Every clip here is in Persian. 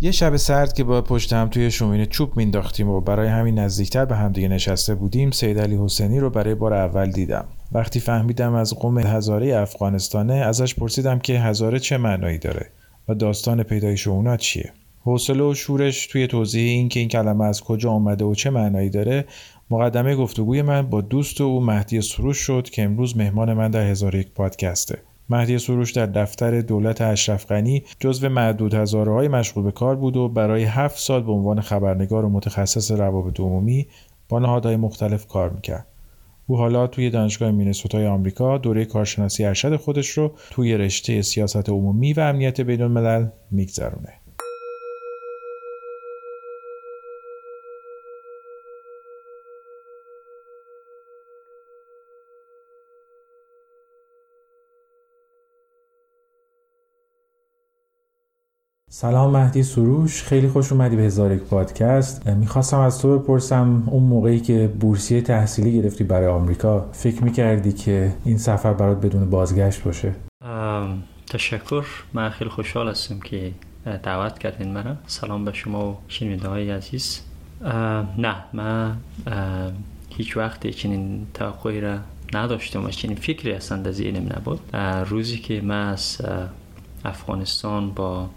یه شب سرد که با پشت هم توی شومین چوب مینداختیم و برای همین نزدیکتر به همدیگه نشسته بودیم سید علی حسینی رو برای بار اول دیدم. وقتی فهمیدم از قوم هزاره افغانستانه ازش پرسیدم که هزاره چه معنایی داره و داستان پیدایش اونا چیه. حوصله و شورش توی توضیح این که این کلمه از کجا آمده و چه معنایی داره مقدمه گفتگوی من با دوست او مهدی سروش شد که امروز مهمان من در هزار یک پادکسته. مهدی سروش در دفتر دولت اشرف غنی جزو معدود هزاره های مشغول به کار بود و برای هفت سال به عنوان خبرنگار و متخصص روابط عمومی با نهادهای مختلف کار می‌کرد. او حالا توی دانشگاه مینسوتای آمریکا دوره کارشناسی ارشد خودش رو توی رشته سیاست عمومی و امنیت بین الملل میگذرونه. سلام مهدی سروش. خیلی خوش اومدی به هزار یک پادکست. می‌خواستم از تو بپرسم اون موقعی که بورسیه تحصیلی گرفتی برای آمریکا فکر می‌کردی که این سفر برات بدون بازگشت باشه؟ تشکر. من خیلی خوشحال هستم که دعوت کردین مرا سلام به شما و شنونده های عزیز نه من هیچ وقت چنین توقعی را نداشتم و چنین فکری اصلا در ذهنم نبود. روزی که من از افغانستان با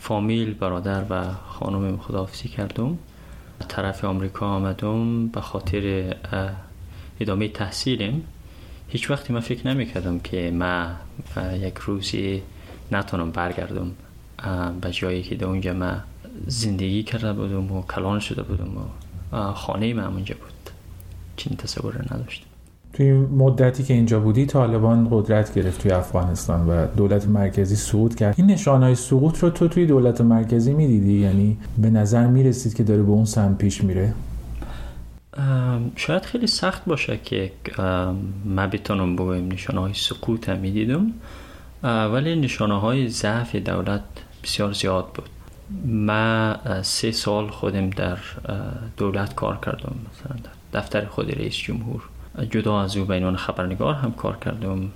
فامیل برادر و خانم خداحافظی کردم. طرف آمریکا آمدم به خاطر ادامه تحصیلم. هیچ وقتی من فکر نمی کردم که من یک روزی نتونم برگردم به جایی که در اونجا من زندگی کرده بودم و کلان شده بودم و خانه من اونجا بود. چنین تصور نداشتم. توی مدتی که اینجا بودی طالبان قدرت گرفت توی افغانستان و دولت مرکزی سقوط کرد. این های سقوط رو تو توی دولت مرکزی می‌دیدی؟ یعنی به نظر می‌رسید که داره به اون سمت پیش میره؟ شاید خیلی سخت باشه که ما بتونم بگویم نشانه های سقوط هم می‌دیدم ولی نشانه های ضعف دولت بسیار زیاد بود. ما سه سال خودم در دولت کار کردم مثلا در دفتر خود رئیس جمهور. جدا از او به عنوان خبرنگار هم کار کردم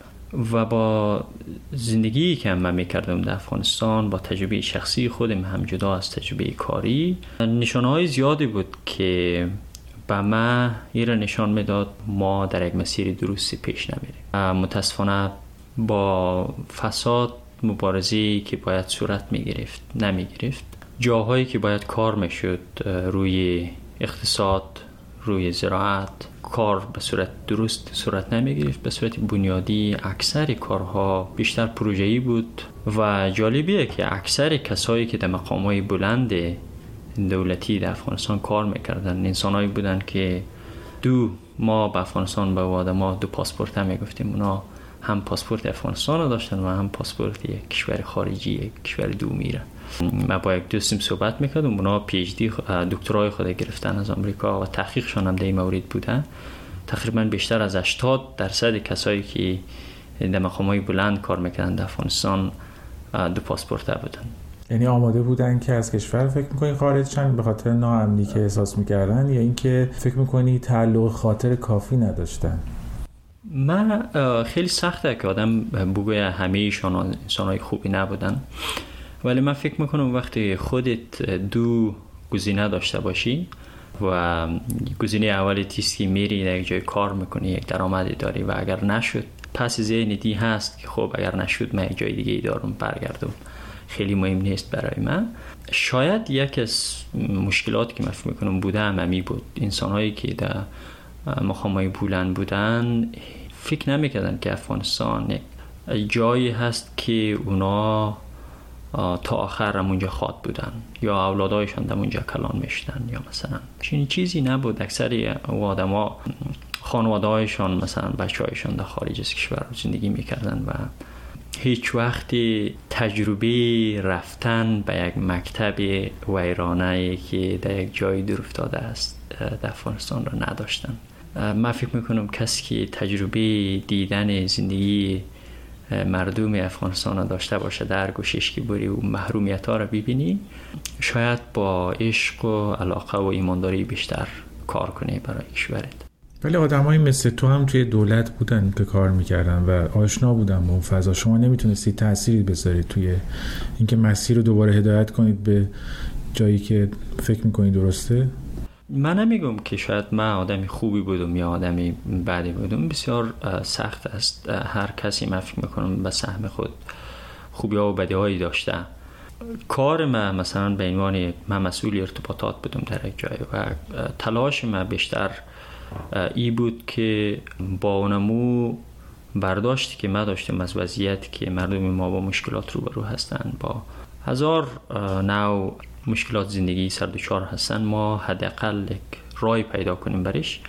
و با زندگی که من می‌کردم در افغانستان با تجربه شخصی خودم هم جدا از تجربه کاری. نشانه های زیادی بود که به ما این را نشان می‌داد ما در یک مسیر درستی پیش نمیریم. متاسفانه با فساد مبارزی که باید صورت می‌گرفت نمی‌گرفت. جاهایی که باید کار می‌شد روی اقتصاد روی زراعت کار به صورت درست صورت نمی‌گرفت به صورت بنیادی اکثر کارها بیشتر پروژه‌ای بود و جالبیه که اکثر کسایی که در مقامهای بلند دولتی در افغانستان کار می‌کردن انسانهایی بودن که دو ما به افغانستان به ما دو پاسپورت هم می‌گفتیم. اونا هم پاسپورت افغانستان رو داشتن و هم پاسپورت یک کشور خارجی یک کشور دومی ره من با یک دوستم صحبت می‌کردم اونا PhD دکترای خود گرفتن از آمریکا و تحقیقشان هم در مورد بودن. تقریبا بیشتر از 80 درصد کسایی که در مقام های بلند کار می‌کردن در افغانستان دو پاسپورت بودن. یعنی آماده بودن که از کشور فکر می‌کنی خارج شن به خاطر ناامنی که احساس می‌کردن یا اینکه فکر می‌کنی تعلق خاطر کافی نداشتن؟ من خیلی سخته که آدم بگوی همه ایشان انسان خوبی نبودن. ولی من فکر می‌کنم وقتی خودت دو گزینه داشته باشی و گزینه اول تیست که میری در یک جای کار می‌کنی یک درآمدی داری و اگر نشد پس ذهن دی هست که خب اگر نشد من جای دیگه ای دارم برگردم. خیلی مهم نیست برای من. شاید یک از مشکلات که من فکر می‌کنم بوده هممی بود. انسان هایی که در های بلند بودن فکر نمی‌کردن که افغانستان جایی هست که اونا تا آخر اونجا خواد بودن یا اولادایشان در اونجا کلان میشتن یا مثلا چنین چیزی نبود. اکثر آدما خانواده مثلا بچه هایشان در خارج از کشور زندگی می‌کردن و هیچ وقتی تجربه رفتن به یک مکتب ویرانه که در یک جایی دور افتاده است در افغانستان را نداشتن. من فکر می‌کنم کسی که تجربه دیدن زندگی مردم افغانستان داشته باشه در گوشش که بری و محرومیت ها را ببینی شاید با عشق و علاقه و ایمانداری بیشتر کار کنی برای کشورت. ولی آدمایی مثل تو هم توی دولت بودن که کار می‌کردن و آشنا بودن با اون فضا. شما نمی‌تونستید تأثیری بذارید توی اینکه مسیر رو دوباره هدایت کنید به جایی که فکر می‌کنید درسته؟ من نمیگم که شاید من آدمی خوبی بودم یا آدمی بدی بودم. بسیار سخت است. هر کسی من فکر می‌کنم به سهم خود خوبی ها و بدی هایی داشته. کار من مثلا به عنوان من مسئول ارتباطات بودم در یک جای و تلاش من بیشتر ای بود که با اونمو برداشتی که ما داشتیم از وضعیت که مردم ما با مشکلات روبرو هستند. با هزار نوع مشکلات زندگی سر هستن ما حداقل یک رای پیدا کنیم برش.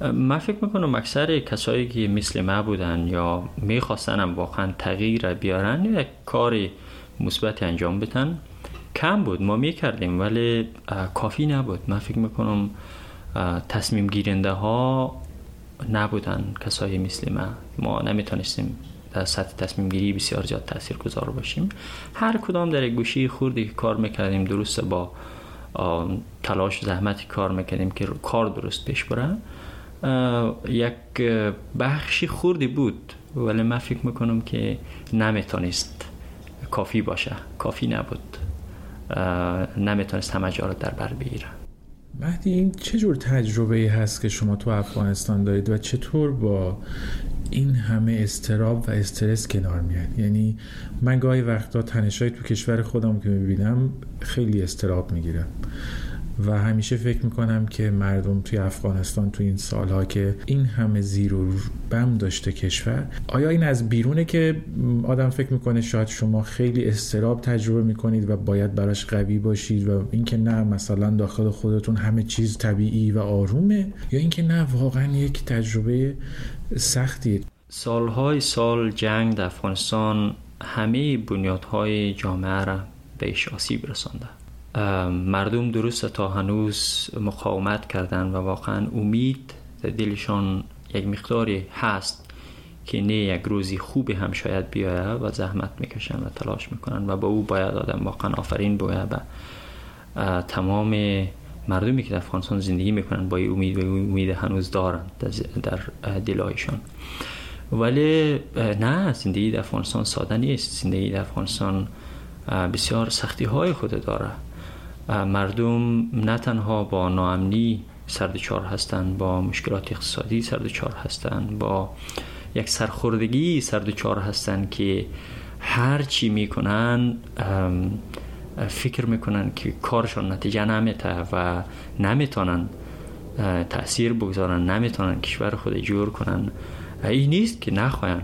من فکر می‌کنم اکثر کسایی که مثل ما بودن یا می‌خواستن هم واقعا تغییر بیارن یک کار مثبت انجام بدن. کم بود ما می‌کردیم ولی کافی نبود. من فکر می‌کنم تصمیم گیرنده ها نبودن کسایی مثل ما ما نمی‌تونستیم در سطح تصمیم گیری بسیار زیاد تاثیر گذار باشیم. هر کدام در گوشی خوردی که کار می‌کردیم درست با تلاش زحمتی کار می‌کردیم که کار درست پیش بره یک بخشی خوردی بود ولی من فکر می‌کنم که نمی‌تونست کافی باشه. کافی نبود. نمی‌تونست همه جا رو در بر بگیره. مهدی این چه جور تجربه هست که شما تو افغانستان دارید و چطور با این همه استراب و استرس کنار میاد. یعنی من گاهی وقتا تنشای تو کشور خودم که می‌بینم خیلی استراب می‌گیرم. و همیشه فکر می‌کنم که مردم توی افغانستان توی این سالها که این همه زیر و بم داشته کشور آیا این از بیرونه که آدم فکر می‌کنه شاید شما خیلی استراب تجربه می‌کنید و باید براش قوی باشید و اینکه نه مثلا داخل خودتون همه چیز طبیعی و آرومه؟ یا اینکه نه واقعا یک تجربه سختیه. سالهای سال جنگ در افغانستان همه بنیادهای جامعه را بهش آسیب رسانده. مردم درست تا هنوز مقاومت کردن و واقعا امید در دلشان یک مقداری هست که نه یک روزی خوبی هم شاید بیاید و زحمت می‌کشن و تلاش می‌کنن و با او باید آدم واقعا آفرین باید به تمام مردمی که در افغانستان زندگی می‌کنن با امید و امید هنوز دارن در دلایشان. ولی نه زندگی در افغانستان ساده نیست. زندگی در افغانستان بسیار سختی های خود داره. مردم نه تنها با ناامنی سردچار هستند با مشکلات اقتصادی سردچار هستند با یک سرخوردگی سردچار هستند که هر چی می‌کنن فکر می‌کنن که کارشان نتیجه نمیته و نمی‌تونن تاثیر بگذارن نمی‌تونن کشور خود جور کنن. این نیست که نخواهن.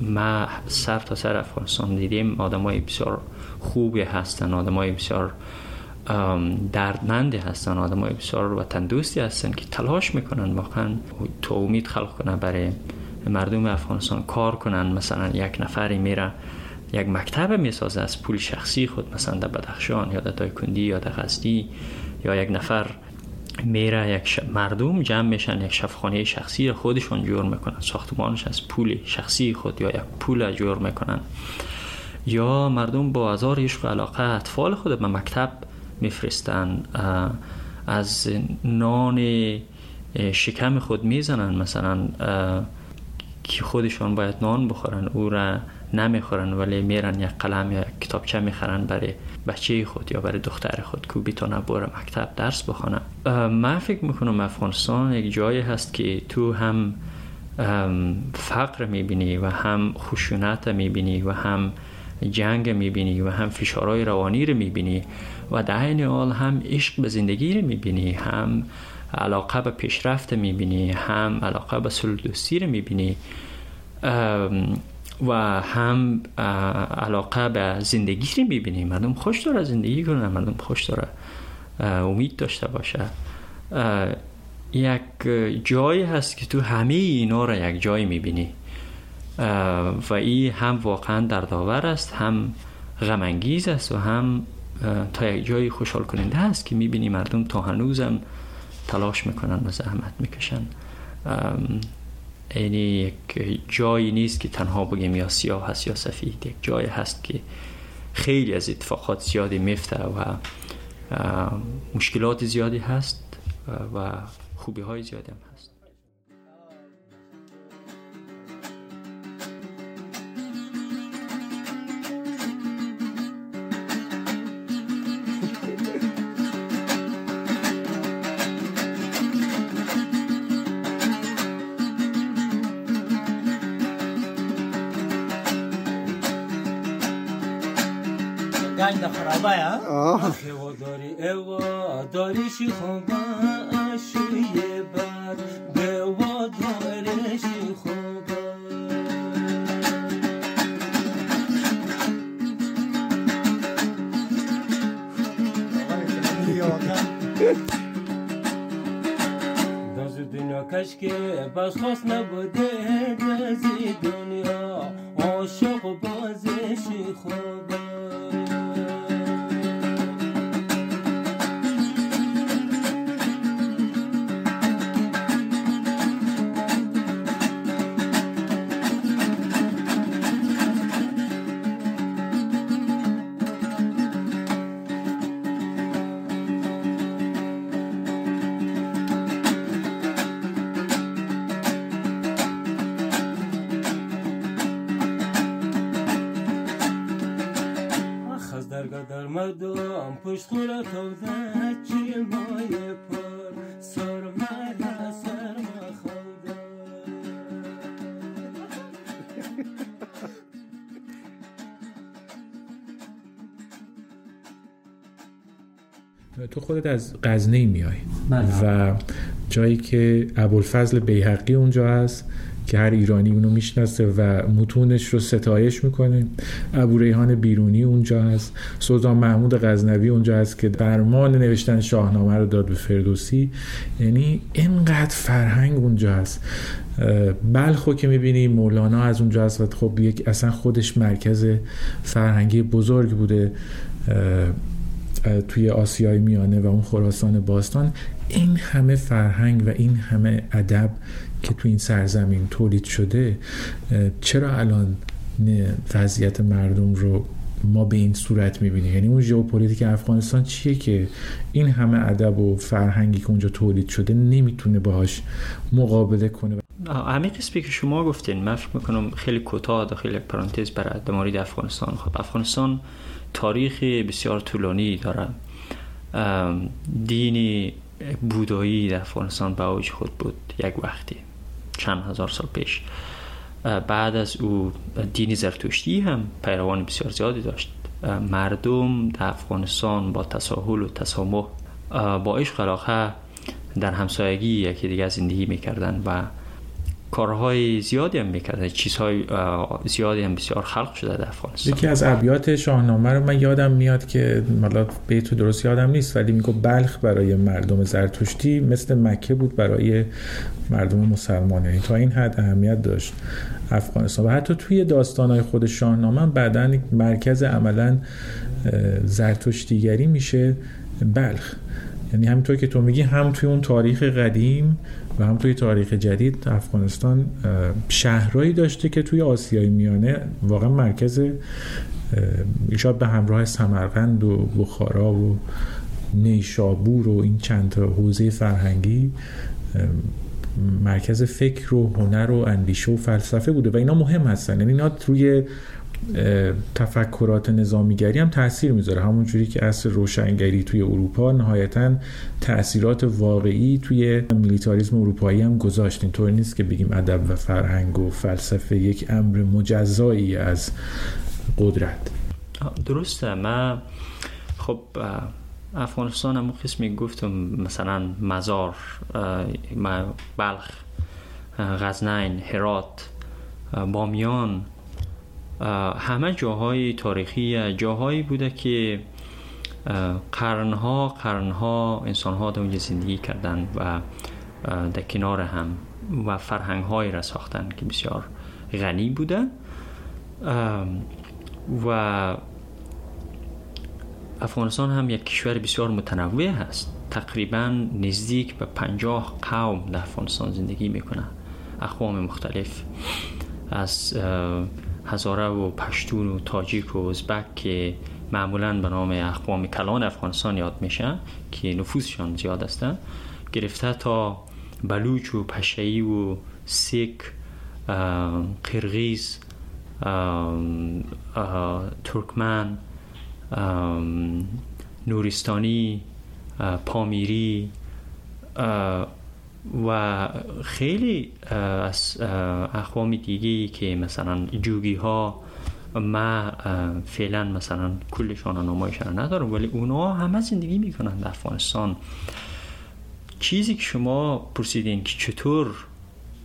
ما سر تا سر افغانستان دیدیم آدم های بسیار خوبی هستن آدم های بسیار دردمندی هستن آدم های بسیار وطن دوستی هستن که تلاش می‌کنن واقعا تو امید خلق کنن برای مردم افغانستان کار کنن. مثلا یک نفری میره یک مکتب می‌سازه از پول شخصی خود مثلا در بدخشان یا در دایکندی یا در غزنی یا یک نفر میره یک مردم جمع میشن یک شفخانه شخصی خودشون جور می‌کنن. ساختمانش از پول شخصی خود یا یک پول جور می‌کنن. یا مردم با هزار عشق و علاقه اطفال خود به مکتب میفرستن از نان شکم خود می‌زنن. مثلا که خودشان باید نان بخورن. او را نمی‌خورن ولی میرن یک قلم یا کتابچه می‌خرن برای بچه خود یا برای دختر خود که بیتونه بره مکتب درس بخونه. من فکر می‌کنم افغانستان یک جایی هست که تو هم فقر می‌بینی و هم خشونت می‌بینی و هم جنگ می‌بینی و هم فشارهای روانی رو می‌بینی و در این حال هم عشق به زندگی رو می‌بینی هم علاقه به پیشرفت می‌بینی هم علاقه به صلح دوستی رو می‌بینی. و هم علاقه به زندگی رو می‌بینی مردم خوش داره زندگی کنه مردم خوش داره امید داشته باشه. یک جایی هست که تو همه اینا رو یک جایی می‌بینی. و این هم واقعا دردآور است هم غمانگیز است و هم تا یک جایی خوشحال کننده است که می‌بینی مردم تا هنوزم تلاش می‌کنن و زحمت می‌کشن. یعنی یک جایی نیست که تنها بگیم یا سیاه هست یا سفید یک جایی هست که خیلی از اتفاقات زیادی میفته و مشکلات زیادی هست و خوبی های زیادی هم هست گنج خرابه یا؟ خیوا داری ایوا داری شی خوبه شوی بر به وا داری شی خوبه تو خودت از غزنی میای. بله. و جایی که ابوالفضل بیهقی اونجا هست که هر ایرانی اونو می‌شناسه و متونش رو ستایش می‌کنه. ابو ریحان بیرونی اونجا هست. سلطان محمود غزنوی اونجا هست که فرمان نوشتن شاهنامه رو داد به فردوسی. یعنی اینقدر فرهنگ اونجا هست. بلخو که می‌بینی مولانا از اونجا هست و خب یک اصلا خودش مرکز فرهنگی بزرگ بوده. توی آسیای میانه و اون خراسان باستان این همه فرهنگ و این همه ادب که تو این سرزمین تولید شده چرا الان وضعیت مردم رو ما به این صورت می‌بینیم؟ یعنی اون ژئوپلیتیک افغانستان چیه که این همه ادب و فرهنگی که اونجا تولید شده نمی‌تونه باهاش مقابله کنه؟ همین قسمی که شما گفتین. من فکر می‌کنم خیلی کوتاه داخل پرانتز برای در افغانستان. خب افغانستان تاریخ بسیار طولانی داره ام، دین بودایی در افغانستان به اوج خود بود یک وقتی چند هزار سال پیش. بعد از او دین زرتشتی هم پیروان بسیار زیادی داشت. مردم در افغانستان با تساهل و تسامح با عشق علاقه در همسایگی یکی دیگر زندگی می‌کردن و کارهای زیادی هم می‌کردن چیزهای اه، زیادی هم بسیار خلق شده در افغانستان. یکی از ابیات شاهنامه رو من یادم میاد که حالا بیتو درست یادم نیست ولی میگو بلخ برای مردم زرتشتی مثل مکه بود برای مردم مسلمان. یعنی تا این حد اهمیت داشت افغانستان. و حتی توی داستانهای خود شاهنامه بعدا مرکز عملا زرتشتیگری میشه بلخ. یعنی همینطور که تو میگی هم توی اون تاریخ قدیم و هم توی تاریخ جدید افغانستان شهرهایی داشته که توی آسیای میانه واقعا مرکز ایشاد به همراه سمرقند و بخارا و نیشابور و این چند تا حوزه فرهنگی مرکز فکر و هنر و اندیشه و فلسفه بوده و اینا مهم هستن. یعنی اینا روی تفکرات نظامیگری هم تاثیر می‌ذاره. همون جوری که اصر روشنگری توی اروپا نهایتا تاثیرات واقعی توی میلیتاریسم اروپایی هم گذاشت. اینطور نیست که بگیم ادب و فرهنگ و فلسفه یک امر مجزایی از قدرت. درسته. من خب افغانستان همون قسمی گفتم مثلا مزار بلخ غزنین هرات بامیان همه جاهای تاریخی جاهایی بوده که قرنها قرنها انسانها در اونجا زندگی کردن و در کنار هم و فرهنگ هایی را ساختن که بسیار غنی بوده. و افغانستان هم یک کشور بسیار متنوع هست. تقریبا نزدیک به پنجاه قوم در افغانستان زندگی می‌کنه. اقوام مختلف از هزاره و پشتون و تاجیک و ازبک که معمولا به نام اقوام کلان افغانستان یاد میشه که نفوذشان زیاد است گرفته تا بلوچ و پشهی و سیک قرغیز ترکمن نورستانی پامیری و خیلی از اقوام دیگه که مثلا جوگی ها ما فعلا مثلا کلشان نمایشان ندارم ولی اونا همه زندگی می‌کنن در افغانستان. چیزی که شما پرسیدین که چطور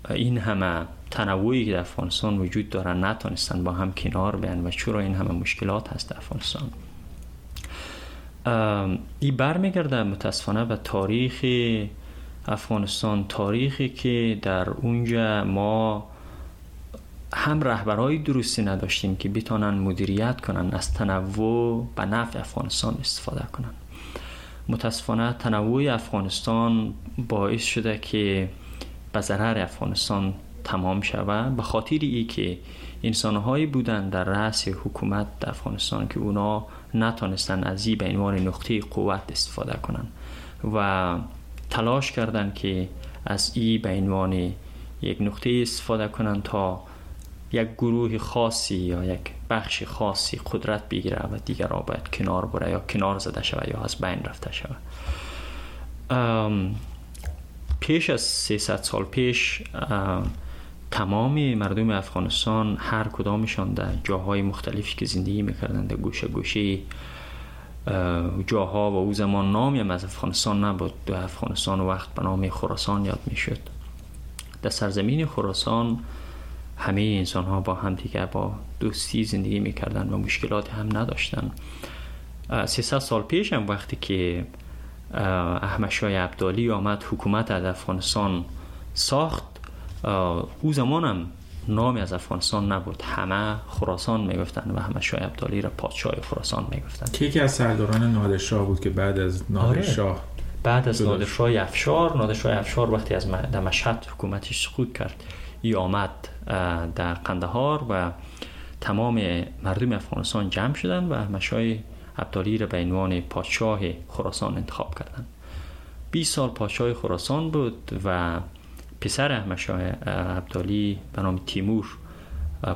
این همه تنوعی که در افغانستان وجود دارن نتونستن با هم کنار بیان و چرا این همه مشکلات هست در افغانستان؟ این برمیگرده متاسفانه به تاریخ افغانستان تاریخی که در اونجا ما هم رهبرهای درستی نداشتیم که بتانن مدیریت کنن از تنوع به نفع افغانستان استفاده کنن. متاسفانه تنوع افغانستان باعث شده که به ضرر افغانستان تمام شود به خاطر ای که انسانهایی بودن در رأس حکومت افغانستان که اونا نتونستن از این به عنوان نقطه قوت استفاده کنن. و تلاش کردن که از این به عنوان یک نقطه استفاده کنن تا یک گروه خاصی یا یک بخش خاصی قدرت بگیره و دیگر باید کنار بره یا کنار زده شود یا از بین رفته شود. پیش از 300 سال پیش تمام مردم افغانستان هر کدامشان در جاهای مختلفی که زندگی می‌کردند در گوشه گوشه جاها و او زمان نامی از افغانستان نبود. در افغانستان وقت به نام خراسان یاد می‌شد. در سرزمین خراسان همه انسان ها با هم دیگر با دوستی زندگی می‌کردن و مشکلات هم نداشتن 300 سال پیش هم وقتی که احمد شای عبدالی آمد حکومت در افغانستان ساخت او زمان هم نامی از افغانستان نبود. همه خراسان می‌گفتن و همه شای عبدالی را پادشاه خراسان می‌گفتن که یکی از سرداران نادرشاه بود که بعد از نادرشاه آره. بعد از نادرشاه افشار نادرشاه افشار وقتی از مشهد حکومتش سقوط کرد ای آمد در قندهار و تمام مردم افغانستان جمع شدن و مشای عبدالی را به عنوان پادشاه خراسان انتخاب کردند. 20 سال پادشاه خراسان بود و پسر احمد عبدالی به نام تیمور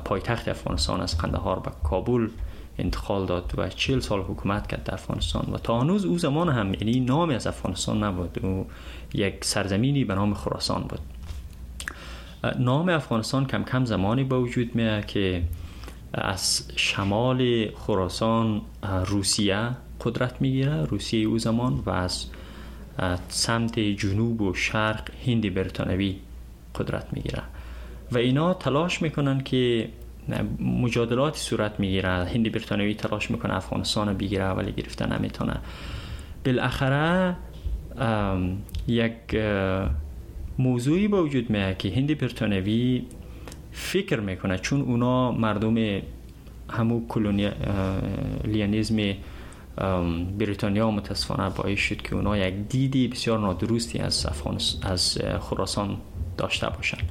پایتخت افغانستان از قندهار به کابل انتقال داد و چل سال حکومت کرد در افغانستان و تا هنوز او زمان هم یعنی نامی از افغانستان نبود. او یک سرزمینی به نام خراسان بود. نام افغانستان کم کم زمانی با وجود میاد که از شمال خراسان روسیه قدرت می‌گیره روسیه او زمان و از سمت جنوب و شرق هند برتانوی قدرت می‌گیره. و اینا تلاش می‌کنن که مجادلات صورت می‌گیره. هند برتانوی تلاش می‌کنه افغانستان رو بگیره ولی گرفته نمی‌تونه. بالاخره یک موضوعی با وجود میاد که هند برتانوی فکر می‌کنه چون اونا مردم همو کلونیالیزم بریتانیا متاسفانه باعث شد که اونا یک دیدی بسیار نادرستی از از خراسان داشته باشند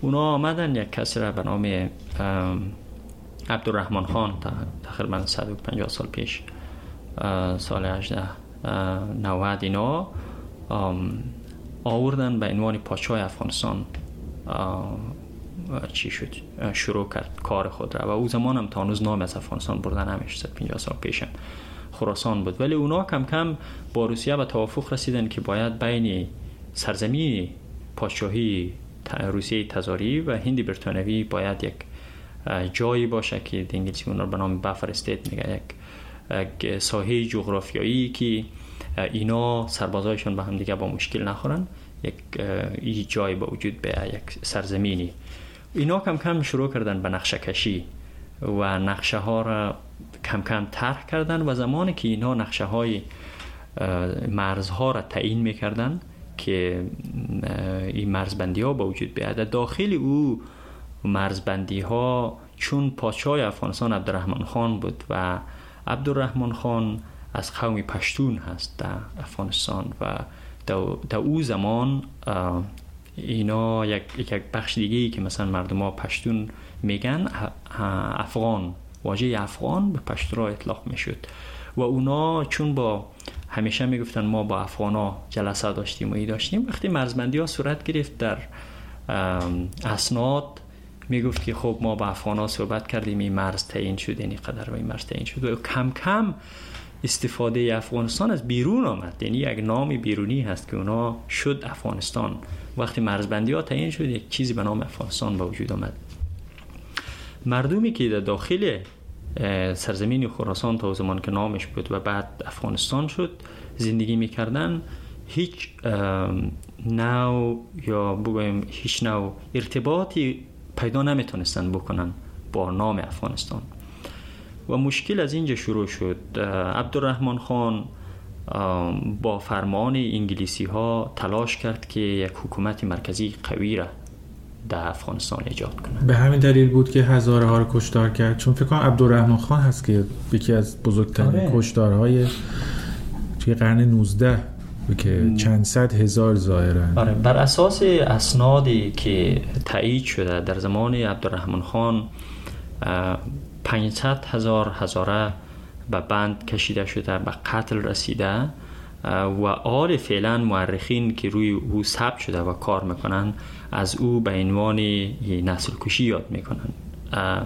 اونا آمدن یک کسی را به نام عبدالرحمن خان تقریبا 150 سال پیش سال 18 90 اینا آوردن به عنوان پادشاه افغانستان. چی شد؟ شروع کرد کار خود را. و او زمان هم تا هنوز نام از افغانستان بردن همیشه 50 سال پیشم خراسان بود. ولی اونا کم کم با روسیه به توافق رسیدن که باید بین سرزمین پادشاهی روسیه تزاری و هند برتانوی باید یک جایی باشه که انگلیسی اون به نام بفر استیت میگه. یک ساحه جغرافیایی که اینا سربازایشون به هم دیگه با مشکل نخورن. یک ای جای با وجود به یک سرزمینی. اینا کم کم شروع کردن به نقشه کشی و نقشه ها را کم کم طرح کردن و زمانی که اینها نقشه های مرزها را تعیین می‌کردن که این مرزبندی ها با وجود بیاد. داخل او مرزبندی ها چون پادشاه افغانستان عبدالرحمن خان بود و عبدالرحمن خان از قوم پشتون هست در افغانستان و در او زمان اینا یک, یک بخش دیگه ای که مثلا مردم ها پشتون میگن افغان واژه افغان به پشتون را اطلاق می‌شد. و اونا چون با همیشه می‌گفتن ما با افغان ها جلسه داشتیم و ای داشتیم وقتی مرزبندی ها صورت گرفت در اسناد می‌گفت که خب ما با افغان ها صحبت کردیم این مرز تعیین شد یعنی قدر و این مرز تعیین شد. و کم کم استفاده افغانستان از بیرون آمد. یعنی یک نام بیرونی هست که اونا شد افغانستان. وقتی مرزبندی ها تعیین شد یک چیزی به نام افغانستان به وجود آمد. مردمی که در داخل سرزمین خراسان تا زمان که نامش بود و بعد افغانستان شد زندگی می‌کردن هیچ نوع یا بگویم هیچ نوع ارتباطی پیدا نمی‌تونستن بکنن با نام افغانستان. و مشکل از اینجا شروع شد. عبدالرحمن خان با فرمان انگلیسی ها تلاش کرد که یک حکومت مرکزی قوی را در افغانستان ایجاد کنه به همین دلیل بود که هزاره ها رو کشتار کرد. چون فکر کنم عبدالرحمن خان هست که یکی از بزرگترین آره. کشتارهای توی قرن 19 که چند صد هزار زائرن. آره بر اساس اسنادی که تایید شده در زمان عبدالرحمن خان 500 هزار هزاره به بند کشیده شده به قتل رسیده و آل فعلا مورخین که روی او ثبت شده و کار می‌کنن از او به عنوان نسل کشی یاد می‌کنن.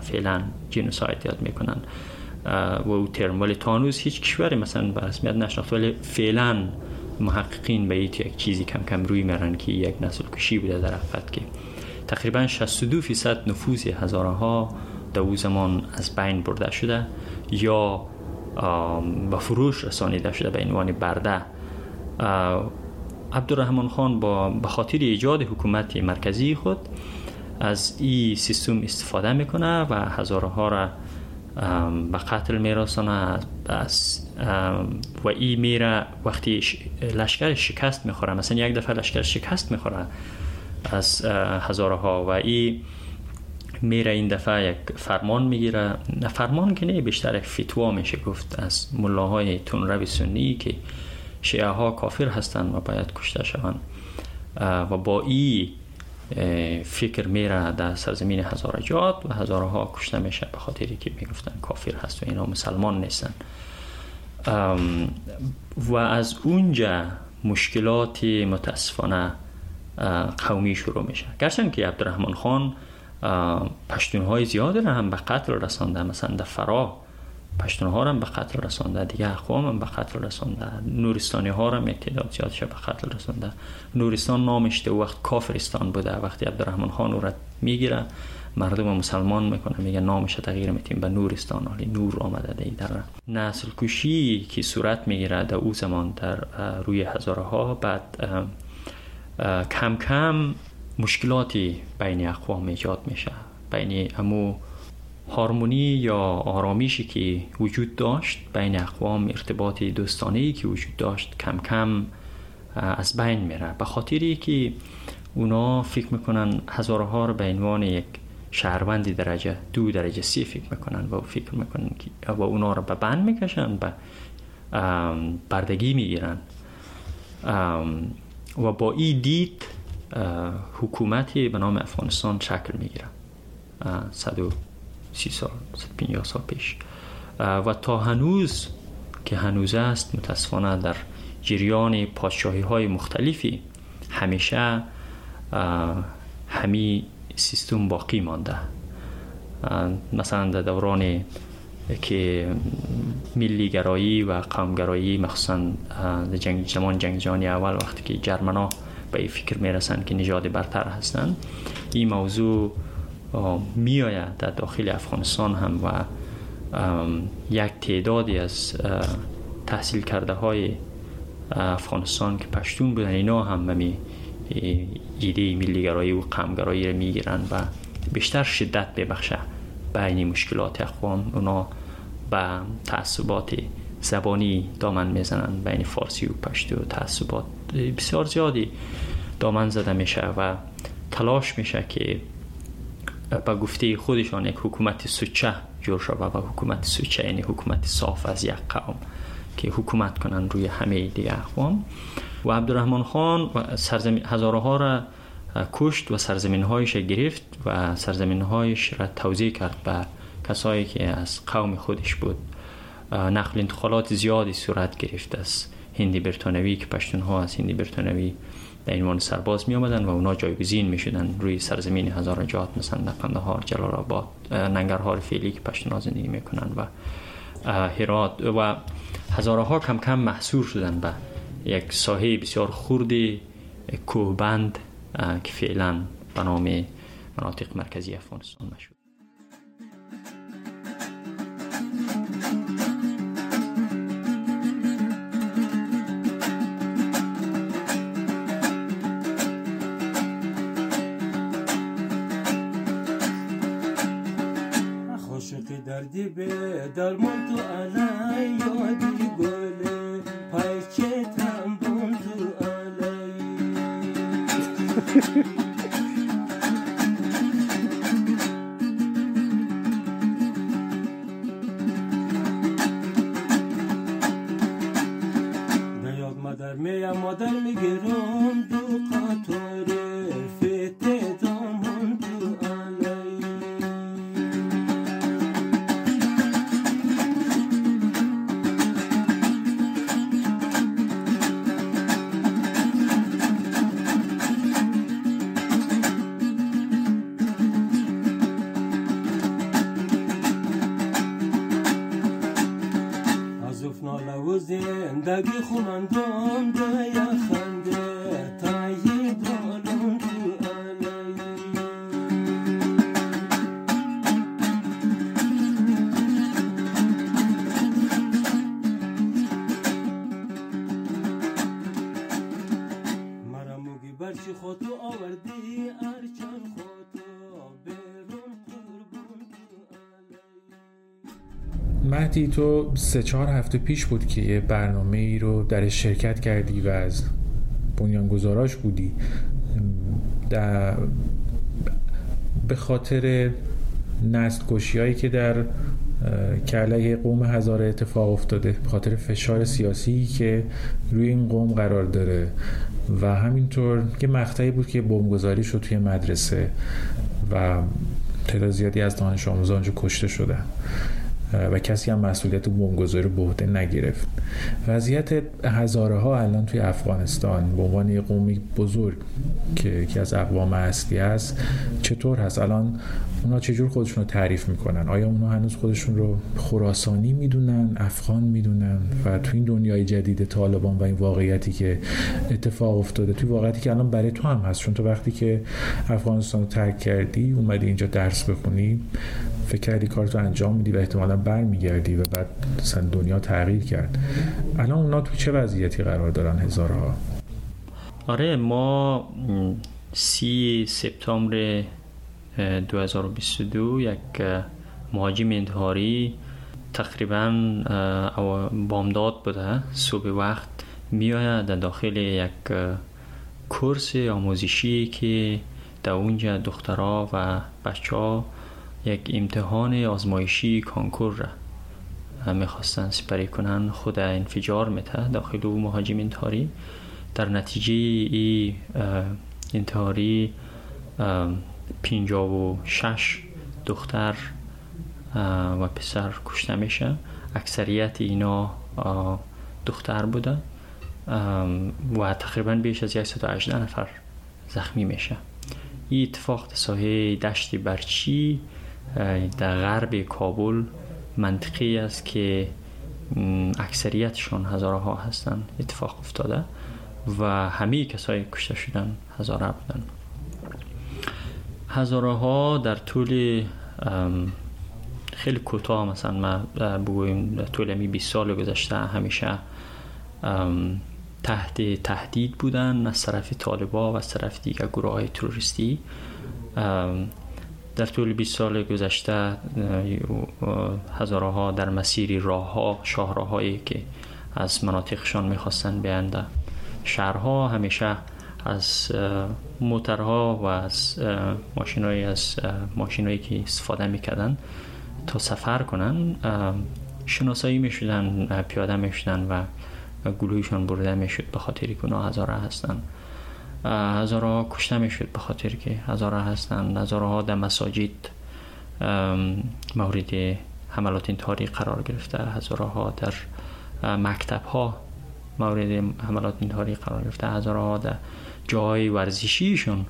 فعلا جنوساید یاد می‌کنن. و او ترم ولی تانوز هیچ کشوری مثلا به رسمیت نشناخت ولی فعلا محققین به یک چیزی کم کم روی میرن که یک نسل کشی بوده در افت که تقریبا 62 فیصد نفوس هزاره ها در او زمان از بین برده شده یا به فروش رسانیده شده به عنوان برده. عبدالرحمن خان با به خاطر ایجاد حکومت مرکزی خود از این سیستم استفاده می‌کنه و هزاره ها را به قتل میرسانه و ای میره وقتی لشکر شکست می‌خوره. مثلا یک دفعه لشکر شکست می‌خوره از هزاره ها و ای میره این دفعه یک فرمان می‌گیره. فرمان که نه بیشتر یک فتوا میشه گفت از ملاهای تونروی سنی که شیعه ها کافر هستند و باید کشته شوند. و با ای فکر میره در سرزمین هزارجات و هزارها کشته میشه به خاطری که می‌گفتن کافر هست و اینا مسلمان نیستن. و از اونجا مشکلات متاسفانه قومی شروع میشه. گرچند که عبدالرحمن خان پشتون های زیاد را هم به قتل رسانده مثلا در فرا پشتون ها هم به قتل رسانده دیگه اقوام هم به قتل رسانده نورستانی ها هم تعداد زیادش به قتل رسانده. نورستان نامش ده وقت کافرستان بوده. وقتی عبدالرحمن خان رو می‌گیره مردم مسلمان می‌کنه. میگه نامش تغییر میتیم به نورستان. حالی نور آمده دی در نسل کشی که صورت می‌گیره در او زمان در روی هزاره ها بعد کم کم مشکلاتی بین اقوام ایجاد میشه. بین امو هارمونی یا آرامیشی که وجود داشت بین اقوام ارتباط دوستانه که وجود داشت کم کم از بین میره. به خاطری که اونا فکر می‌کنن هزارها رو به عنوان یک شهروندی درجه دو درجه سی فکر می‌کنن و فکر می‌کنن که و اونا رو به بند می‌کشن به بردگی می‌گیرن. و با این دید حکومتی به نام افغانستان شکل می‌گیره. سی سال 150 سال پیش. و تا هنوز که هنوز است متاسفانه در جریان پادشاهی های مختلفی همیشه همی سیستم باقی مانده. مثلا در دوران که ملی گرایی و قومگرایی مخصوصا جنگ زمان جنگ جهانی اول وقتی که جرمنا به فکر می‌رسن که نژاد برتر هستند این موضوع می آید در داخل افغانستان هم و یک تعدادی از تحصیل کرده های افغانستان که پشتون بودن اینا هم می ایده ملیگرایی و قمگرایی را می‌گیرن و بیشتر شدت ببخشه بین مشکلات اقوام اونا به تعصبات زبانی دامن می‌زنن بین فارسی و پشتو تعصبات بسیار زیادی دامن زده میشه و تلاش میشه که به گفته خودشان یک حکومت سوچه جور شده و حکومت سوچه یعنی حکومت صاف از یک قوم که حکومت کنن روی همه دیگه اقوام. و عبدالرحمن خان و سرزمین هزارها را کشت و سرزمین هایش گرفت و سرزمین هایش را توضیح کرد به کسایی که از قوم خودش بود. نقل انتقالات زیادی صورت گرفت از هندی برتانوی که پشتون ها از هندی برتانوی در عنوان سرباز می آمدن و اونا جایگزین می شدن روی سرزمین هزار جات مثلا در قندهار جلال آباد ننگرهار فعلی که پشتون ها زندگی می کنن و هرات و هزارها کم کم محصور شدن به یک ساحه بسیار خوردی کوهبند که فعلا به نام مناطق مرکزی افغانستان مشهور. مهدی تو سه چهار هفته پیش بود که یه برنامه ای رو در شرکت کردی و از بنیانگذاراش بودی در به خاطر نسل هایی که در اه، که علیه قوم هزاره اتفاق افتاده به خاطر فشار سیاسی که روی این قوم قرار داره و همینطور یه مقطعی بود که بمبگذاری شد توی مدرسه و تعداد زیادی از دانش آموزان اونجا کشته شدن. و کسی هم مسئولیت بمبگذاری به نگرفت. وضعیت هزاره ها الان توی افغانستان به عنوان یه قومی بزرگ که یکی از اقوام اصلی است چطور هست؟ الان اونا چجور خودشون رو تعریف می‌کنن؟ آیا اونا هنوز خودشون رو خراسانی می‌دونن افغان می‌دونن؟ و تو این دنیای جدید طالبان و این واقعیتی که اتفاق افتاده توی واقعیتی که الان برای تو هم هست؟ چون تو وقتی که افغانستان رو ترک کردی اومدی اینجا درس بخونی فکر کردی کارتو انجام میدی و احتمالا برمیگردی و بعد مثلا دنیا تغییر کرد. الان اونا تو چه وضعیتی قرار دارن هزارها؟ آره ما سی سپتامبر اه، 2022 یک مهاجم انتحاری تقریبا بامداد بوده. صبح وقت میآید در داخل یک کورس آموزشی که در اونجا دخترها و بچه ها یک امتحان آزمایشی کانکور را می‌خواستن سپری کنن. خود انفجار میته داخل او مهاجم انتحاری. در نتیجه ای انتحاری پینجا و شش دختر و پسر کشته میشه. اکثریت اینا دختر بوده. و تقریبا بیش از 118 نفر زخمی میشه. این اتفاق در ساحه دشت برچی در غرب کابل منطقی است که م، اکثریتشان هزاره ها هستن اتفاق افتاده و همه کسایی کشته شدن هزاره بودن. هزاره ها در طول خیلی کوتاه مثلا ما اه، بگوییم در طول می 20 سال گذشته همیشه تحت تهدید بودن از طرف طالبا و از طرف دیگر گروه های تروریستی در طول 20 سال گذشته اه، اه، هزاره ها در مسیری راه ها شاهراهایی که از مناطقشان می‌خواستن بیانده. شهرها همیشه از موترها و از ماشینایی از ماشینایی که استفاده می‌کردن تا سفر کنن شناسایی می‌شدن پیاده می‌شدن و و گلویشان برده می‌شد به خاطر که اونا هزاره هستن. اه، هزاره ها کشته می‌شد به خاطر که هزاره هستن هزاره ها در مساجد مورد حملات انتحاری قرار گرفته هزاره ها در مکتب ها مورد حملات انتحاری قرار گرفته هزاره ها در جای ورزشیشون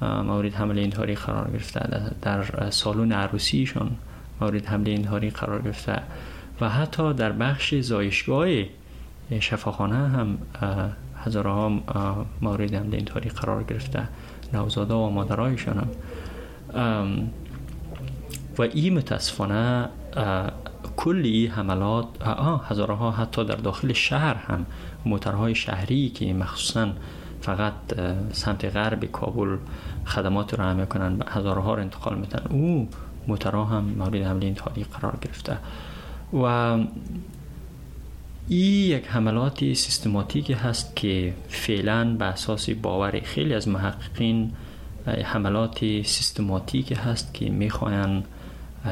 مورد حمله انتحاری قرار گرفته در سالن عروسیشون مورد حمله انتحاری قرار گرفته و حتی در بخش زایشگاه شفاخانه هم اه، هزاره ها اه، مورد حمله انتحاری قرار گرفته نوزاده و مادرایشان هم و این متاسفانه کل این حملات آه هزاره ها حتی در داخل شهر هم موترهای شهری که مخصوصا فقط سمت غرب کابل خدمات رو هم می‌کنن هزاره ها رو انتقال میتن او موترها هم مورد حمله انتحاری قرار گرفته. و این یک حملات سیستماتیکی هست که فعلا به اساس باور خیلی از محققین حملات سیستماتیکی هست که می‌خواین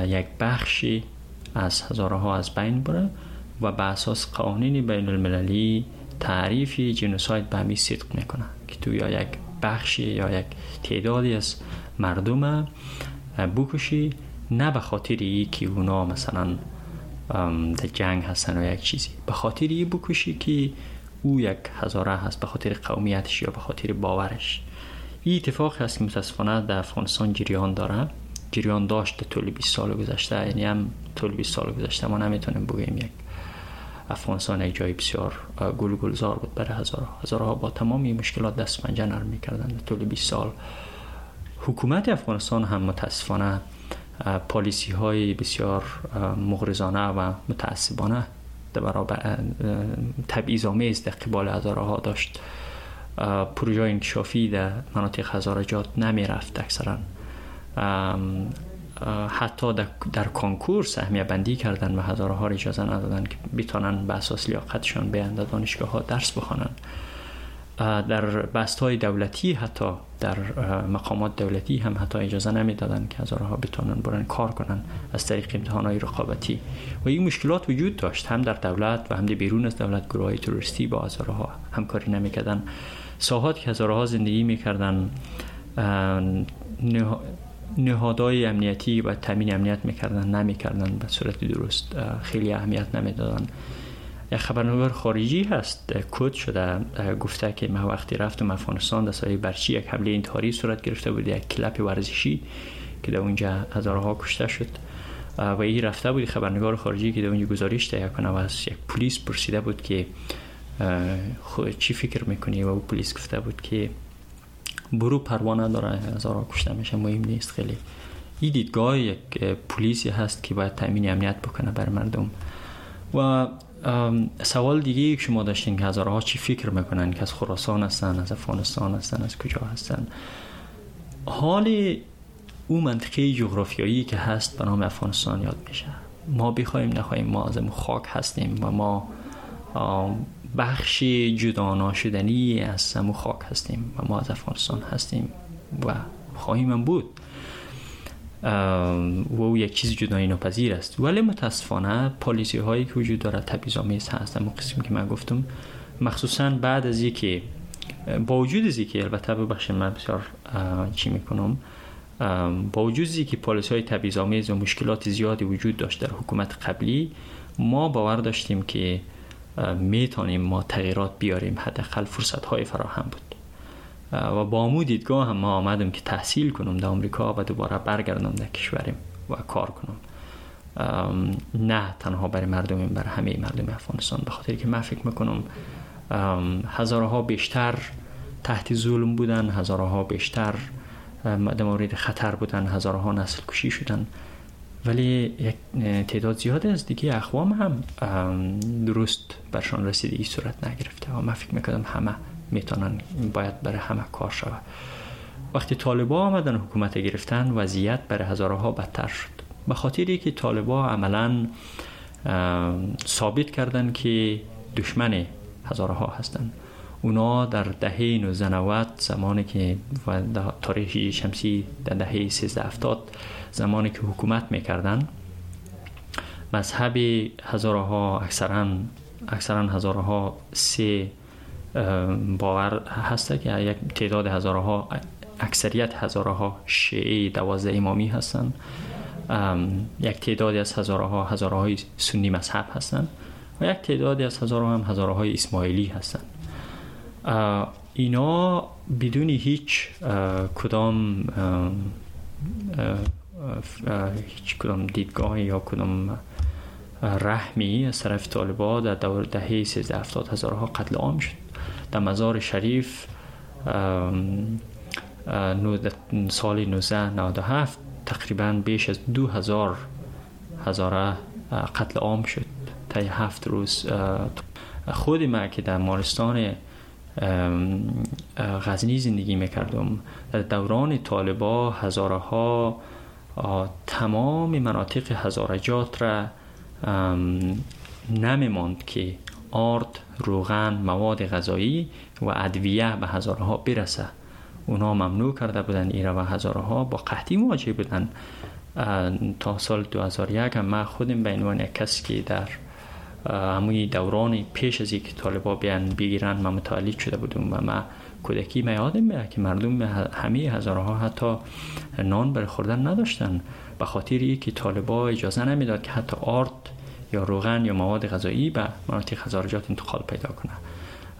یک بخشی از هزارها از بین بره و به اساس قوانین بین المللی تعریف جنوساید به همی صدق می‌کنه که تو یا یک بخشی یا یک تعدادی از مردم بکشی نه به خاطر ای که اونا مثلا در جنگ هستن و یک چیزی. به خاطر ای بکشی که او یک هزاره هست به خاطر قومیتش یا به خاطر باورش. این اتفاق هست که متاسفانه در افغانستان جریان داره. جریان داشت طول 20 سال گذشته یعنی هم طول 20 سال گذشته ما نمی‌تونیم بگیم یک افغانستان یک جای بسیار گل گلزار بود برای هزارها. هزارها با تمامی مشکلات دست پنجه نرم می‌کردن در طول 20 سال. حکومت افغانستان هم متاسفانه پالیسی های بسیار مغرضانه و متعصبانه در برابر تبعیض آمیز در قبال هزارها داشت. پروژه انکشافی در مناطق هزارجات نمی رفت اکثرا حتی در, کنکور سهمیه بندی کردن و هزارها اجازه ندادن که بتانن به اساس لیاقتشان بیان دانشگاه ها درس بخوانن. در بست های دولتی حتی در مقامات دولتی هم حتی اجازه نمی‌دادن که هزارها بتونن برن کار کنن از طریق امتحان های رقابتی. و این مشکلات وجود داشت هم در دولت و هم در بیرون از دولت. گروه های تروریستی با هزارها همکاری نمی‌کردن. ساحات که هزارها زندگی می‌کردن نهادهای امنیتی و تامین امنیت می‌کردن نمی‌کردن. به صورت درست خیلی اهمیت نمی‌دادن. یک خبرنگار خارجی هست کد شده گفته که ما وقتی رفتم افغانستان در سایه برچی یک حمله انتحاری صورت گرفته بود یک کلپ ورزشی که در اونجا هزارها کشته شد. و این رفته بود خبرنگار خارجی که در اونجا گزارش تهیه کنه و از یک پلیس پرسیده بود که چی فکر می‌کنی؟ و او پلیس گفته بود که برو پروانه داره هزارها کشته میشه مهم نیست خیلی. این دیدگاه یک پلیسی هست که باید تامین امنیت بکنه بر مردم. و سوال دیگه که شما داشتین که هزارها چی فکر می‌کنن؟ که از خراسان هستن از افغانستان هستن از کجا هستن؟ حال او منطقه جغرافیایی که هست به نام افغانستان یاد میشه. ما بخوایم نخواهیم ما از خاک هستیم و ما بخش جدا ناشدنی از سمو خاک هستیم و ما از افغانستان هستیم و خواهیم هم بود. و او یک چیز جدایی ناپذیر است. ولی متاسفانه پالیسی هایی که وجود دارد تبعیض آمیز هست اما قسمی که من گفتم مخصوصا بعد از اینکه با وجود از اینکه البته ببخشید من بسیار چی می‌کنم با وجود از اینکه پالیسی های تبعیض آمیز و مشکلات زیادی وجود داشت در حکومت قبلی ما باور داشتیم که می‌تونیم ما تغییرات بیاریم حداقل فرصت های فراهم بود. و با امو دیدگاه هم ما آمدم که تحصیل کنم در آمریکا و دوباره برگردم در کشورم و کار کنم. نه تنها برای مردم برای همه مردم افغانستان. به خاطر که من فکر می‌کنم هزارها بیشتر تحت ظلم بودن هزارها بیشتر در مورد خطر بودن هزارها نسل کشی شدن. ولی یک تعداد زیاد از دیگه اخوام هم درست برشان رسیدگی صورت نگرفته و من فکر می‌کردم همه می‌تونن باید برای همه کار شود. وقتی طالبا آمدن حکومت گرفتن وضعیت برای هزارها بدتر شد. به خاطری که طالبا عملا ثابت کردن که دشمن هزارها هستند اونا در دهه 1990 زمانی که تاریخ شمسی در دهه 1370 زمانی که حکومت می‌کردن مذهب هزارها اکثرا اکثرا هزارها سه باور هست که یک تعداد هزارها اکثریت هزارها شیعه دوازده امامی هستند یک تعدادی از هزارها هزارهای سنی مذهب هستند و یک تعدادی از هزارها هم هزارهای اسماعیلی هستند اینا بدون هیچ کدام هیچ کدام دیدگاه یا کدام رحمی از طرف طالبا در دهه 13 هزارها قتل عام شد. در مزار شریف سال 1997 تقریبا بیش از دو هزار هزاره قتل عام شد تا هفت روز خود ما که در مارستان غزنی زندگی می‌کردم. در دوران طالبا هزارها تمام مناطق هزارجات را نمیماند که آرد، روغن، مواد غذایی و ادویه به هزارها برسه. اونا ممنوع کرده بودن ایره و هزارها با قحطی مواجه بودن. تا سال 2001 هم من خودم به عنوان کسی که در همون دوران پیش از اینکه طالبا بیان بگیرن من متولد شده بودم و من کودکی من یادم میاد که مردم همه هزارها حتی نان برای خوردن نداشتن. به خاطر اینکه طالبا اجازه نمی‌داد که حتی آرد یا روغن یا مواد غذایی به مناطق هزارجات انتقال پیدا کنه.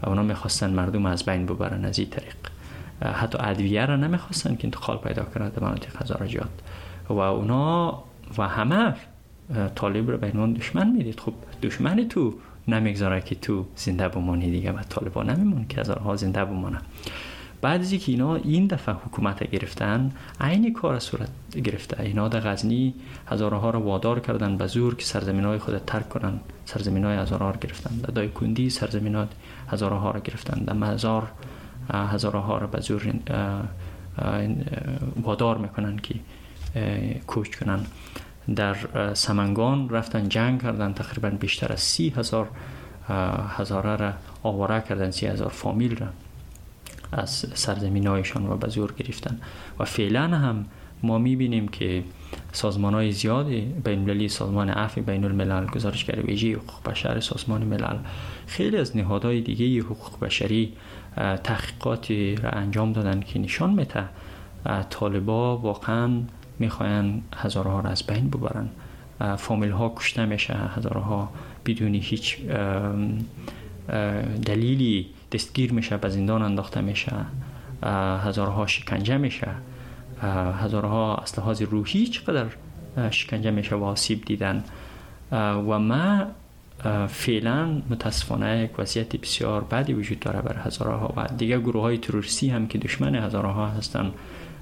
اونا می‌خواستن مردم از بین ببرن از این طریق. حتی ادویه را نمی‌خواستن که انتقال پیدا کنه در مناطق هزارجات و اونا و همه طالب رو به عنوان دشمن می‌دید. خب دشمن تو نمی‌گذاره که تو زنده بمانی دیگه و طالبان نمیمون که هزارها زنده بمانه بعد از اینکه اینا این دفعه حکومت گرفتن عین کار صورت گرفته. اینا در غزنی هزارها رو وادار کردن به زور که سرزمین های خود ترک کنن. سرزمین های هزارها رو گرفتن. در کندی سرزمین های هزارها رو گرفتن. در مزار هزارها رو به زور وادار می‌کنن که کوچ کنن. در سمنگان رفتن جنگ کردن. تقریبا بیشتر از سی هزار هزاره را آواره کردن. سی هزار فامیل را. از سرزمین هایشان و به زور گرفتن. و فعلا هم ما می‌بینیم که سازمان های زیادی بین سازمان عفو بین الملل گزارشگر ویژه حقوق بشر سازمان ملل خیلی از نهادهای دیگه حقوق بشری تحقیقاتی را انجام دادن که نشان میته طالبا واقعا می‌خواین هزارها را از بین ببرن. فامیل ها کشته میشه هزارها بدون هیچ دلیلی دستگیر میشه به زندان انداخته میشه هزارها شکنجه میشه هزارها از لحاظ روحی چقدر شکنجه میشه و آسیب دیدن. و ما فعلا متاسفانه یک وضعیت بسیار بدی وجود داره بر هزارها و دیگه گروه های تروریستی هم که دشمن هزارها هستن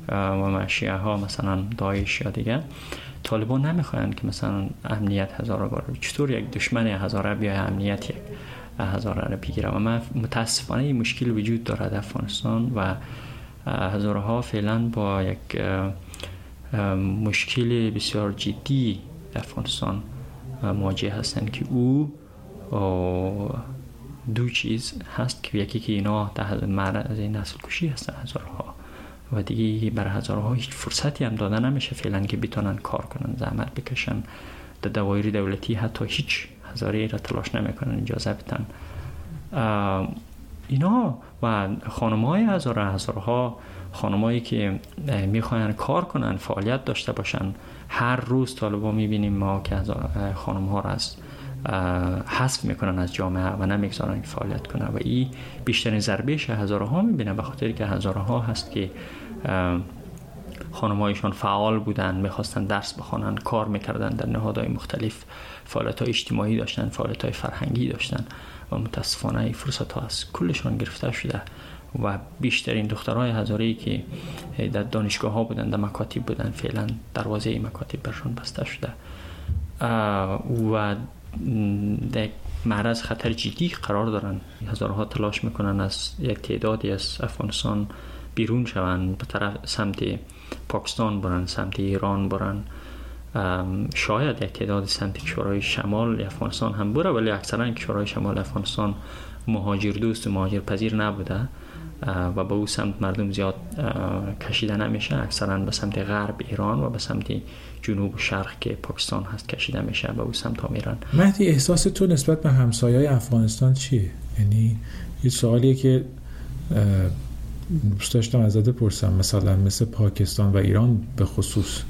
و مشیعه ها مثلا دایش یا دیگه طالبان نمی‌خواین که مثلا امنیت هزاره بار چطور یک دشمن هزاره بیا امنیت یک هزاره رو بگیره و من متاسفانه این مشکل وجود داره در افغانستان و هزاره ها فعلا با یک مشکل بسیار جدی در افغانستان مواجه هستند که او دو چیز هست که یکی که اینا در معرض نسل کشی هستن هزارها. و دیگه برای هزارها هیچ فرصتی هم داده نمیشه فعلا که بتونن کار کنن زحمت بکشن در دوایر دولتی حتی هیچ هزاره را تلاش نمی‌کنن اجازه بتن اینا و خانم های هزار هزارها خانمایی که می‌خواین کار کنن فعالیت داشته باشن هر روز طالبا می‌بینیم ما که خانم ها را از حذف می‌کنن از جامعه و نمی‌گذارن که فعالیت کنن و این بیشترین ضربهش هزارها می‌بینن به خاطر که هزارها هست که خانمایشان فعال بودن می‌خواستن درس بخوانن کار می‌کردن در نهادهای مختلف فعالیت های اجتماعی داشتن فعالیت های فرهنگی داشتن و متاسفانه این فرصت ها از کلشان گرفته شده و بیشترین دخترهای هزاری که در دانشگاه ها بودن در مکاتب بودن فعلا دروازه مکاتب برشان بسته شده. و در معرض خطر جدی قرار دارن. هزارها تلاش می‌کنن از یک تعدادی از افغانستان بیرون شوند به طرف سمت پاکستان برن سمت ایران برن. شاید یک تعداد سمت کشورهای شمال افغانستان هم بره ولی اکثرا کشورهای شمال افغانستان مهاجر دوست و مهاجر پذیر نبوده و به او سمت مردم زیاد کشیده نمیشه. اکثرا به سمت غرب ایران و به سمت جنوب و شرق که پاکستان هست کشیده میشه به او سمت ها میرن مهدی احساس تو نسبت به همسایه افغانستان چیه؟ یعنی یه سوالیه که دوست داشتم ازت بپرسم. مثلا مثل پاکستان و ایران به خصوص.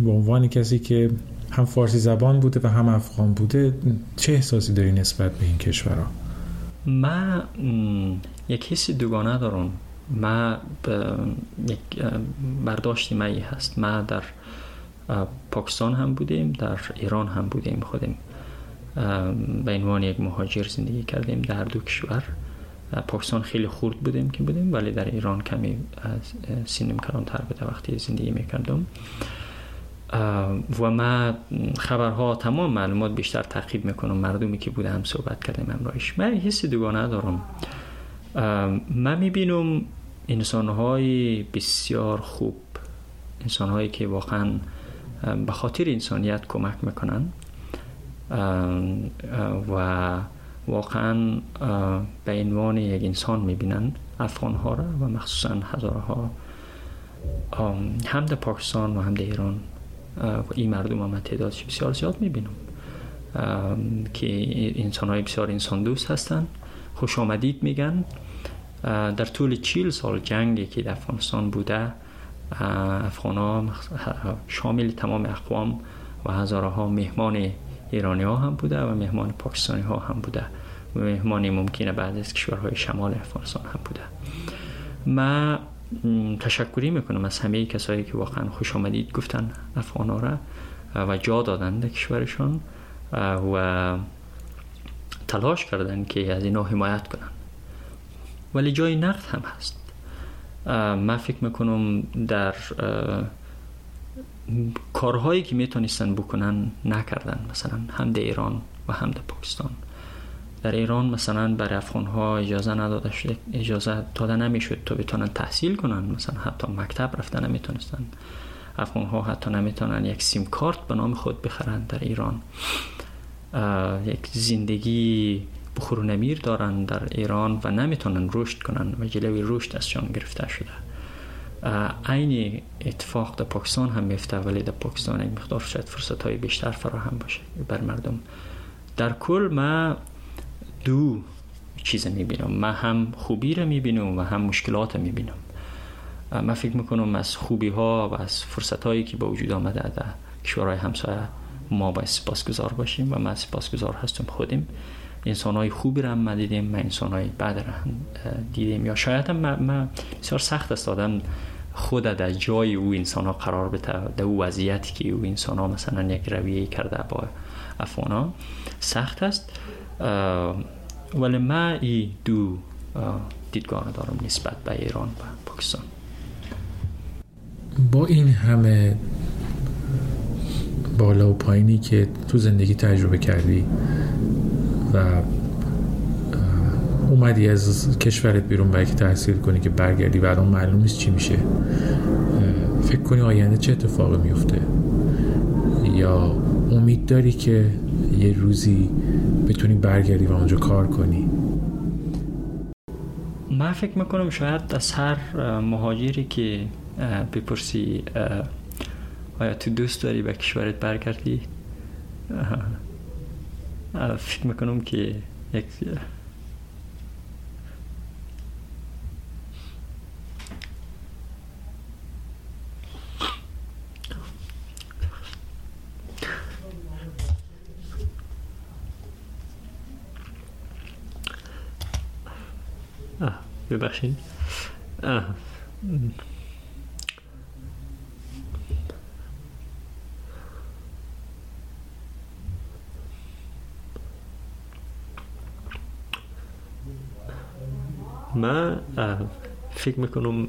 به عنوان کسی که هم فارسی زبان بوده و هم افغان بوده چه احساسی داری نسبت به این کشورها؟ من یک حسی دوگانه دارم. ما یک برداشتی مایی هست. ما در پاکستان هم بودیم در ایران هم بودیم خودیم به عنوان یک مهاجر زندگی کردیم در دو کشور. پاکستان خیلی خورد بودیم که بودیم ولی در ایران کمی سینم تر بوده وقتی زندگی می‌کردم. و ما خبرها تمام معلومات بیشتر تعقیب می‌کنم. مردمی که بوده هم صحبت کردیم امرایش. من حس دوگانه دارم. من می‌بینم انسان های بسیار خوب انسان هایی که واقعا به خاطر انسانیت کمک می‌کنن. و واقعا به عنوان یک انسان می‌بینن. افغان ها را و مخصوصا هزارها هم در پاکستان و هم در ایران. این مردم هم تعدادش بسیار زیاد می‌بینم. که انسان های بسیار انسان دوست هستند خوش آمدید میگن. در طول چیل سال جنگی که در افغانستان بوده افغان ها شامل تمام اقوام و هزارها مهمان ایرانی ها هم بوده و مهمان پاکستانی ها هم بوده. و مهمانی ممکنه بعد از کشورهای شمال افغانستان هم بوده. ما تشکری می‌کنم از همه کسایی که واقعا خوش آمدید گفتن افغان را و جا دادن در کشورشان و تلاش کردن که از اینا حمایت کنن. ولی جای نقد هم هست. من فکر می‌کنم در کارهایی که می‌تونستن بکنن نکردن. مثلا هم در ایران و هم در پاکستان. در ایران مثلا برای افغان ها اجازه نداده شده اجازه داده نمی‌شد تا بتونن تحصیل کنن. مثلا حتی مکتب رفتن نمی‌تونستن. افغان ها حتی نمی‌تونن یک سیم کارت به نام خود بخرن در ایران. یک زندگی بخور و نمیر دارن در ایران و نمی‌تونن رشد کنن و جلوی رشد ازشان گرفته شده. عین اتفاق در پاکستان هم میفته ولی در پاکستان یک مقدار شاید فرصت های بیشتر فراهم باشه بر مردم. در کل ما دو چیز می‌بینم. من هم خوبی رو می‌بینم و هم مشکلات می‌بینم. من فکر می‌کنم از خوبی ها و از فرصت هایی که به وجود آمده در کشورهای همسایه ما باید سپاسگزار باشیم و ما سپاسگزار هستم خودیم انسان های خوبی را هم دیدیم ما انسان های بد را دیدیم یا شاید هم ما بسیار سخت است آدم خود در جای او انسان ها قرار بده در او وضعیتی که او انسان ها مثلا یک رویه کرده با افغان سخت است. ولی ما ای دو دیدگاه دارم نسبت به ایران و پاکستان. با این همه بالا و پایینی که تو زندگی تجربه کردی و اومدی از کشورت بیرون برای که تحصیل کنی که برگردی و الان معلوم نیست چی میشه فکر کنی آینده چه اتفاقی میفته؟ یا امید داری که یه روزی بتونی برگردی و اونجا کار کنی. من فکر می‌کنم شاید از هر مهاجری که بپرسی آیا تو دوست داری به کشورت برگردی؟ فکر می‌کنم که یک ببخشید. من فکر می‌کنم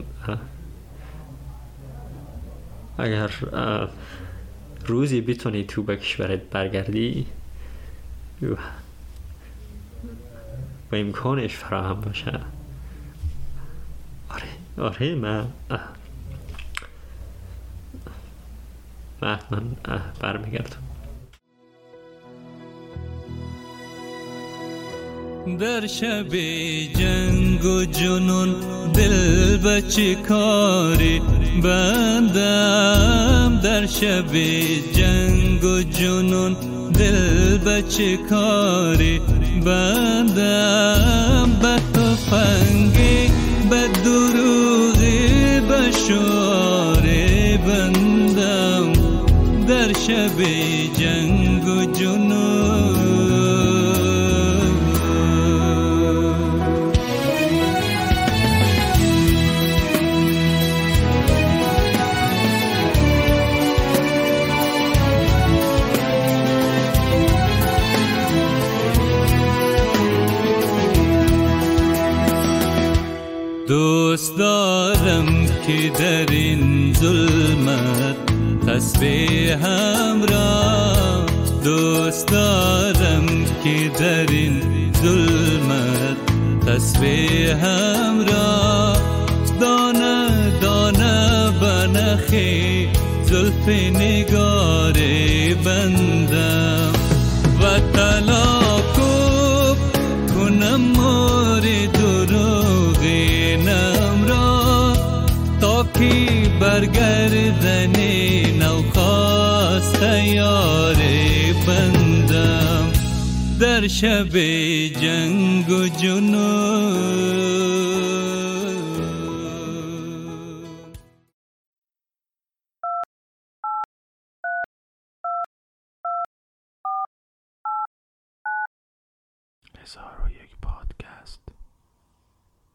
اگر روزی بتونی تو به کشورت برگردی و امکانش فراهم باشه. آره من من برمیگردم. در شب جنگ و جنون دل بچه کاری بندم؟ در شب جنگ و جنون دل بچه کاری بندم؟ به تفنگی به دروغی به شعاری بندم در شب جنگ تسبیحم را دوست دارم که در این ظلمت تسبیحم را دانه دانه به نخی زلف نگار بندم و تلاکب کنم مار دروغ نم را تا که برگردن نوخواست रे बन्ध दर्शबे जङ्गु जुन